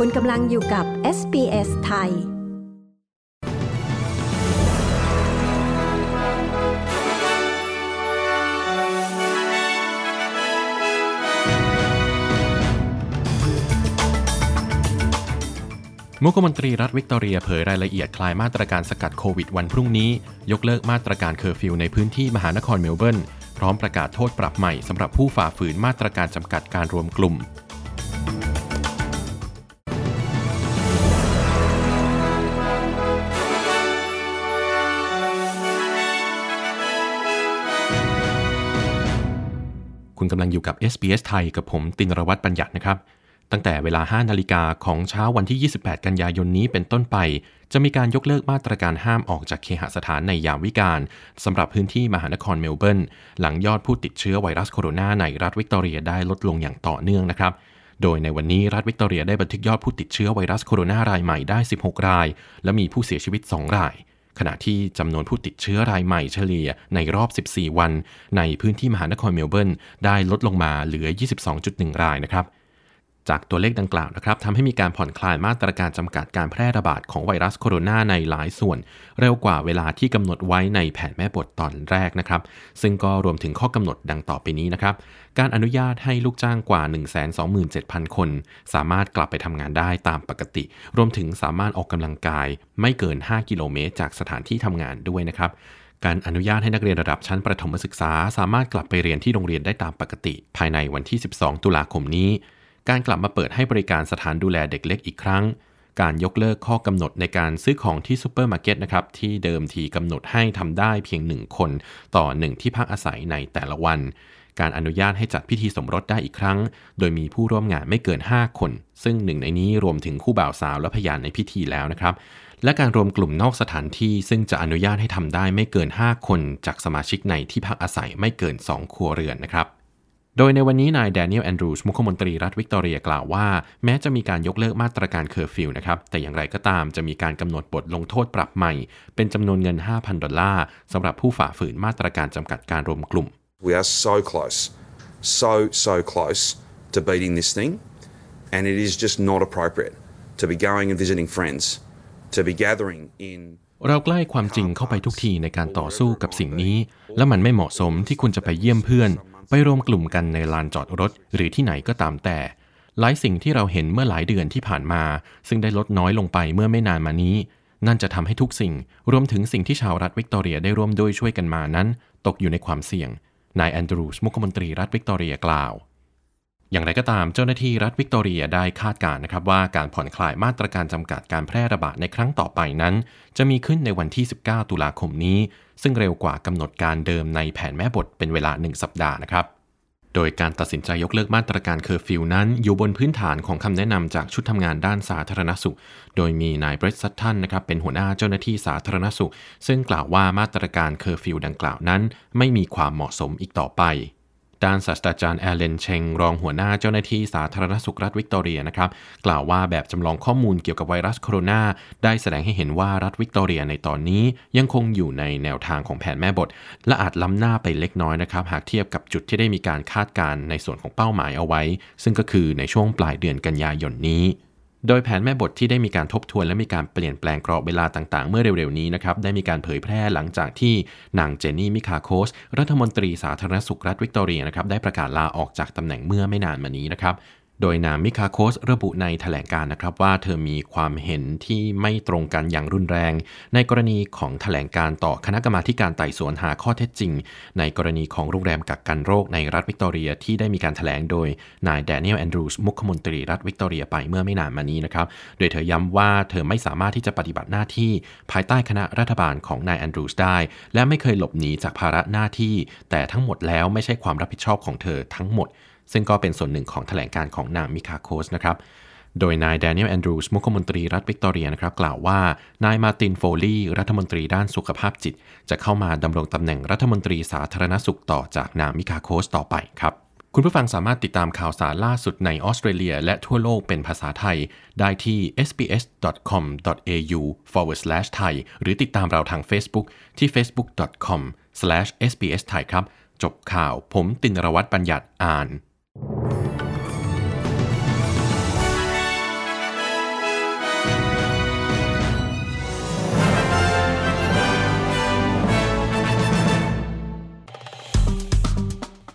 คุณกำลังอยู่กับ SBS ไทย มุขมนตรีรัฐวิกตอเรียเผยรายละเอียดคลายมาตรการสกัดโควิดวันพรุ่งนี้ ยกเลิกมาตรการเคอร์ฟิวในพื้นที่มหานครเมลเบิร์น พร้อมประกาศโทษปรับใหม่สำหรับผู้ฝ่าฝืนมาตรการจำกัดการรวมกลุ่ม คุณกำลังอยู่กับ SBS ไทยกับผมตินรวัตรปัญญัตินะครับ ตั้งแต่เวลา 5 นาฬิกาของเช้าวันที่ 28 กันยายนนี้เป็นต้นไป จะมีการยกเลิกมาตรการห้ามออกจากเคหสถานในยามวิกาลสำหรับพื้นที่มหานครเมลเบิร์นหลังยอดผู้ติดเชื้อไวรัสโคโรนาในรัฐวิกตอเรียได้ลดลงอย่างต่อเนื่องนะครับโดยในวันนี้รัฐวิกตอเรียได้บันทึกยอดผู้ติดเชื้อไวรัสโคโรนารายใหม่ได้ 16 ราย และมีผู้เสียชีวิต 2 ราย ขณะที่จำนวนผู้ติดเชื้อรายใหม่เฉลี่ยในรอบ 14 วัน ในพื้นที่มหานครเมลเบิร์นได้ลดลงมาเหลือ 22.1 รายนะครับ จากตัวเลขดังกล่าวนะครับทำให้มีการผ่อนคลายมาตรการจำกัดการแพร่ระบาดของไวรัสโคโรนาในหลายส่วน เร็วกว่าเวลาที่กำหนดไว้ในแผนแม่บทตอนแรกนะครับ ซึ่งก็รวมถึงข้อกำหนดดังต่อไปนี้นะครับ การอนุญาตให้ลูกจ้างกว่า 127,000 คน สามารถกลับไปทำงานได้ตามปกติ รวมถึงสามารถออกกำลังกาย ไม่เกิน 5 กิโลเมตร จากสถานที่ทำงานด้วยนะครับการอนุญาตให้นักเรียนระดับชั้นประถมศึกษา สามารถกลับไปเรียนที่โรงเรียนได้ตามปกติ ภายในวันที่ 12 ตุลาคมนี้ การกลับมาเปิดให้บริการสถานดูแลเด็กเล็กอีกครั้ง การยกเลิกข้อกำหนดในการซื้อของที่ซูเปอร์มาร์เก็ตนะครับที่เดิมทีกำหนดให้ทำได้เพียงหนึ่งคนต่อหนึ่งที่พักอาศัยในแต่ละวัน การอนุญาตให้จัดพิธีสมรสได้อีกครั้ง โดยมีผู้ร่วมงานไม่เกิน 5 คน ซึ่งหนึ่งในนี้รวมถึงคู่บ่าวสาวและพยานในพิธีแล้วนะครับและการรวมกลุ่มนอกสถานที่ซึ่งจะอนุญาตให้ทำได้ไม่เกิน 5 คนจากสมาชิกในที่พักอาศัยไม่เกิน 2 ครัวเรือนนะครับ โดยในวันนี้นายแดเนียลแอนดรูสมุขมนตรีรัฐวิกตอเรียกล่าวว่า แม้จะมีการยกเลิกมาตรการเคอร์ฟิวนะครับแต่อย่างไรก็ตามจะมีการกำหนดบทลงโทษปรับใหม่ เป็นจำนวนเงิน 5,000 ดอลลาร์สำหรับผู้ฝ่าฝืนมาตรการจำกัดการรวมกลุ่ม We are so close, so, so close to beating this thing, and it is just not appropriate to be going and visiting friends, to be gathering in. เราใกล้ความจริงเข้าไปทุกทีในการต่อสู้กับสิ่งนี้ และมันไม่เหมาะสมที่คุณจะไปเยี่ยมเพื่อน ไปรวมกลุ่มกันในลานจอดรถหรือที่ไหนก็ตามแต่ หลายสิ่งที่เราเห็นเมื่อหลายเดือนที่ผ่านมา ซึ่งได้ลดน้อยลงไปเมื่อไม่นานมานี้ นั่นจะทำให้ทุกสิ่ง รวมถึงสิ่งที่ชาวรัฐวิกตอเรียได้ร่วมด้วยช่วยกันมานั้น ตกอยู่ในความเสี่ยงนายแอนดรูสมุขมนตรีรัฐวิกตอเรียกล่าว อย่างไรก็ตามเจ้าหน้าที่รัฐวิกตอเรียได้คาดการณ์นะครับว่าการผ่อนคลายมาตรการจำกัดการแพร่ระบาดในครั้งต่อไปนั้น จะมีขึ้นในวันที่ 19 ตุลาคมนี้ ซึ่งเร็วกว่ากำหนดการเดิมในแผนแม่บทเป็นเวลา 1 สัปดาห์นะครับโดยการตัดสินใจยกเลิกมาตรการเคอร์ฟิวนั้นอยู่บนพื้นฐานของคำแนะนำจากชุดทำงานด้านสาธารณสุข โดยมีนายเบรตซัตทันนะครับเป็นหัวหน้าเจ้าหน้าที่สาธารณสุข ซึ่งกล่าวว่ามาตรการเคอร์ฟิวดังกล่าวนั้น ไม่มีความเหมาะสมอีกต่อไป ด้านศาสตราจารย์แอลเลนเชง รองหัวหน้าเจ้าหน้าที่สาธารณสุขรัฐวิกตอเรียนะครับ กล่าวว่าแบบจำลองข้อมูลเกี่ยวกับไวรัสโคโรนาได้แสดงให้เห็นว่ารัฐวิกตอเรียในตอนนี้ยังคงอยู่ในแนวทางของแผนแม่บท และอาจล้ำหน้าไปเล็กน้อยนะครับ หากเทียบกับจุดที่ได้มีการคาดการณ์ในส่วนของเป้าหมายเอาไว้ ซึ่งก็คือในช่วงปลายเดือนกันยายนนี้ โดยแผนแม่บทที่ได้มีการทบทวนและมีการเปลี่ยนแปลงกรอบเวลาต่างๆ เมื่อเร็วๆนี้นะครับได้มีการเผยแพร่หลังจากที่นางเจนนี่มิคาโคส รัฐมนตรีสาธารณสุขรัฐวิกตอเรียนะครับได้ประกาศลาออกจากตำแหน่งเมื่อไม่นานมานี้นะครับ โดยนางมิคาโคสระบุในแถลงการณ์นะครับว่าเธอมีความเห็นที่ไม่ตรงกันอย่างรุนแรง ในกรณีของแถลงการณ์ต่อคณะกรรมาการไต่สวนหาข้อเท็จจริง ในกรณีของโรงแรมกักกันโรคในรัฐวิกตอเรียที่ได้มีการแถลงโดยนายแดเนียลแอนดรูสมุขมนตรีรัฐวิกตอเรียไปเมื่อไม่นานมานี้นะครับ โดยเธอย้ำว่าเธอไม่สามารถที่จะปฏิบัติหน้าที่ ภายใต้คณะรัฐบาลของนายแอนดรูสได้ และไม่เคยหลบหนีจากภาระหน้าที่ แต่ทั้งหมดแล้วไม่ใช่ความรับผิดชอบของเธอทั้งหมด ซึ่งก็เป็นส่วนหนึ่งของแถลงการณ์ของนางมิคาโคสนะครับ โดยนายแดเนียลแอนดรูสมุขมนตรีรัฐวิกตอเรียนะครับกล่าวว่านายมาร์ตินโฟลีรัฐมนตรีด้านสุขภาพจิต จะเข้ามาดำรงตำแหน่งรัฐมนตรีสาธารณสุขต่อจากนางมิคาโคสต่อไปครับคุณผู้ฟังสามารถติดตามข่าวสารล่าสุดในออสเตรเลีย และทั่วโลกเป็นภาษาไทย ได้ที่ sbs.com.au forward slash thai หรือติดตามเราทาง Facebook ที่ facebook.com slash sbs thai ครับ จบข่าวผมตินรวัตรบัญญัติอ่าน